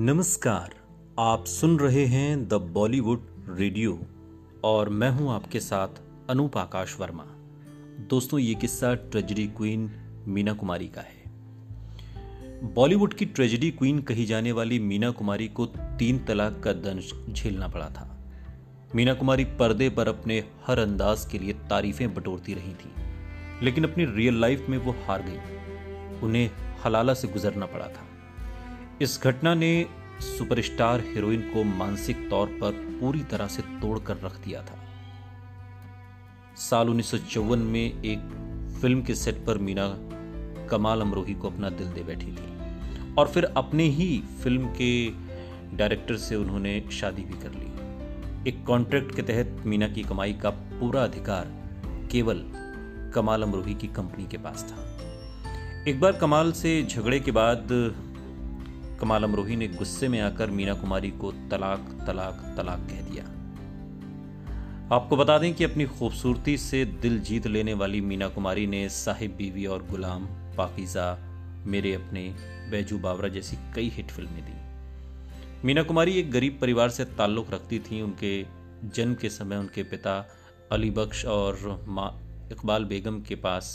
नमस्कार, आप सुन रहे हैं द बॉलीवुड रेडियो और मैं हूँ आपके साथ अनूप आकाश वर्मा। दोस्तों, ये किस्सा ट्रेजिडी क्वीन मीना कुमारी का है। बॉलीवुड की ट्रेजिडी क्वीन कही जाने वाली मीना कुमारी को तीन तलाक का दंश झेलना पड़ा था। मीना कुमारी पर्दे पर अपने हर अंदाज के लिए तारीफें बटोरती रही थी, लेकिन अपनी रियल लाइफ में वो हार गई। उन्हें हलाला से गुजरना पड़ा था। इस घटना ने सुपरस्टार हीरोइन को मानसिक तौर पर पूरी तरह से तोड़कर रख दिया था। साल उन्नीस सौ चौवन में एक फ़िल्म के सेट पर मीना कमाल अमरोही को अपना दिल दे बैठी थी और फिर अपने ही फ़िल्म के डायरेक्टर से उन्होंने शादी भी कर ली। एक कॉन्ट्रैक्ट के तहत मीना की कमाई का पूरा अधिकार केवल कमाल अमरोही की कंपनी के पास था। एक बार कमाल से झगड़े के बाद कमाल अमरोही ने गुस्से में आकर मीना कुमारी को तलाक तलाक तलाक कह दिया। आपको बता दें कि अपनी खूबसूरती से दिल जीत लेने वाली मीना कुमारी ने साहिब बीवी और गुलाम पाकिजा, मेरे अपने बैजू बावरा जैसी कई हिट फ़िल्में दी। मीना कुमारी एक गरीब परिवार से ताल्लुक़ रखती थी। उनके जन्म के समय उनके पिता अली बख्श और माँ इकबाल बेगम के पास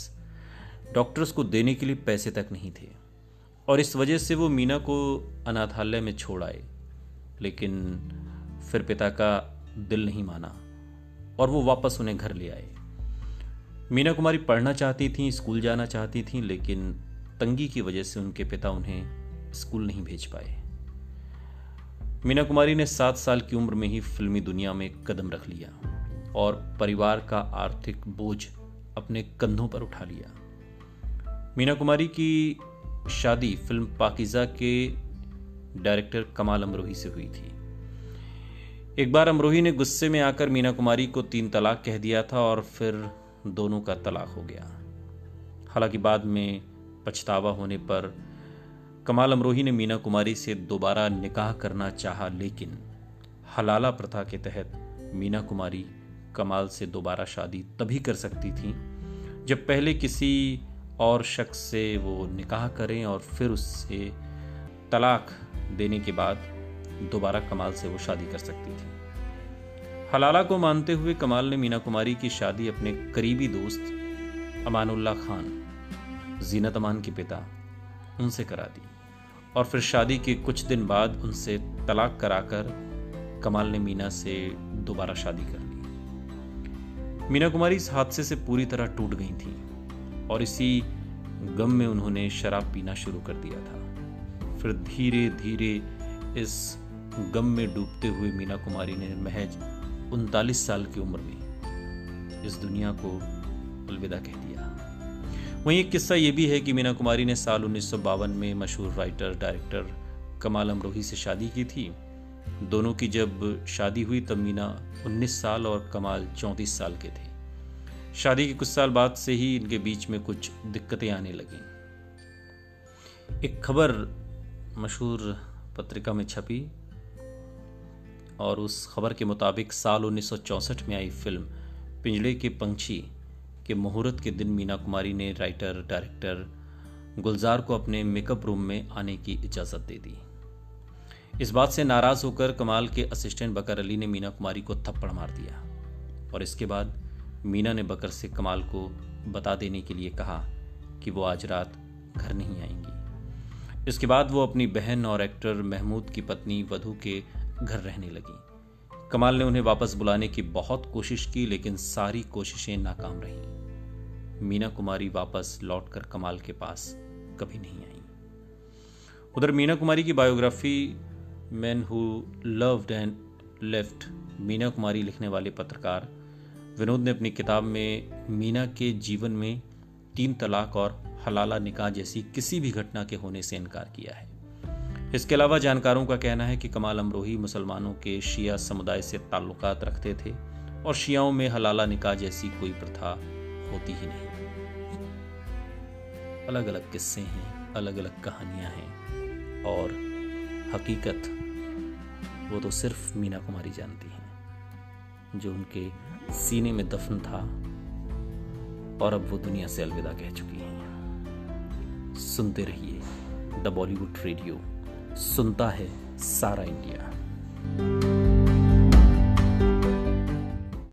डॉक्टर्स को देने के लिए पैसे तक नहीं थे। और इस वजह से वो मीना को अनाथालय में छोड़ आए। लेकिन फिर पिता का दिल नहीं माना और वो वापस उन्हें घर ले आए। मीना कुमारी पढ़ना चाहती थी, स्कूल जाना चाहती थी, लेकिन तंगी की वजह से उनके पिता उन्हें स्कूल नहीं भेज पाए। मीना कुमारी ने सात साल की उम्र में ही फिल्मी दुनिया में कदम रख लिया और परिवार का आर्थिक बोझ अपने कंधों पर उठा लिया। मीना कुमारी की शादी फ़िल्म पाकिजा के डायरेक्टर कमाल अमरोही से हुई थी। एक बार अमरोही ने गुस्से में आकर मीना कुमारी को तीन तलाक कह दिया था और फिर दोनों का तलाक हो गया। हालाँकि बाद में पछतावा होने पर कमाल अमरोही ने मीना कुमारी से दोबारा निकाह करना चाहा, लेकिन हलाला प्रथा के तहत मीना कुमारी कमाल से दोबारा शादी तभी कर सकती थी, जब पहले किसी और शख्स से वो निकाह करें और फिर उससे तलाक देने के बाद दोबारा कमाल से वो शादी कर सकती थी। हलाला को मानते हुए कमाल ने मीना कुमारी की शादी अपने करीबी दोस्त अमानुल्लाह खान, जीनत अमान के पिता, उनसे करा दी और फिर शादी के कुछ दिन बाद उनसे तलाक कराकर कमाल ने मीना से दोबारा शादी कर ली। मीना कुमारी इस हादसे से पूरी तरह टूट गई थी। और इसी गम में उन्होंने शराब पीना शुरू कर दिया था। फिर धीरे धीरे इस गम में डूबते हुए मीना कुमारी ने महज उनतालीस साल की उम्र में इस दुनिया को अलविदा कह दिया। वहीं एक किस्सा यह भी है कि मीना कुमारी ने साल उन्नीस सौ बावन में मशहूर राइटर डायरेक्टर कमाल अमरोही से शादी की थी। दोनों की जब शादी हुई तब मीना 19 साल और कमाल 34 साल के थे। शादी के कुछ साल बाद से ही इनके बीच में कुछ दिक्कतें आने लगी। एक खबर मशहूर पत्रिका में छपी और उस खबर के मुताबिक साल 1964 में आई फ़िल्म पिंजड़े के पंछी के मुहूर्त के दिन मीना कुमारी ने राइटर डायरेक्टर गुलजार को अपने मेकअप रूम में आने की इजाज़त दे दी। इस बात से नाराज़ होकर कमाल के असिस्टेंट बकर अली ने मीना कुमारी को थप्पड़ मार दिया और इसके बाद मीना ने बकर से कमाल को बता देने के लिए कहा कि वो आज रात घर नहीं आएँगी। इसके बाद वो अपनी बहन और एक्टर महमूद की पत्नी वधु के घर रहने लगी। कमाल ने उन्हें वापस बुलाने की बहुत कोशिश की, लेकिन सारी कोशिशें नाकाम रहीं। मीना कुमारी वापस लौटकर कमाल के पास कभी नहीं आई। उधर मीना कुमारी की biography man who loved and left Meena Kumari लिखने वाले पत्रकार विनोद ने अपनी किताब में मीना के जीवन में तीन तलाक और हलाला निकाह जैसी किसी भी घटना के होने से इनकार किया है। इसके अलावा जानकारों का कहना है कि कमाल अमरोही मुसलमानों के शिया समुदाय से ताल्लुकात रखते थे और शियाओं में हलाला निकाह जैसी कोई प्रथा होती ही नहीं। अलग अलग किस्से हैं अलग अलग कहानियाँ हैं और हकीकत वो तो सिर्फ़ मीना कुमारी जानती हैं। जो उनके सीने में दफन था, और अब वो दुनिया से अलविदा कह चुकी हैं। सुनते रहिए द बॉलीवुड रेडियो, सुनता है सारा इंडिया।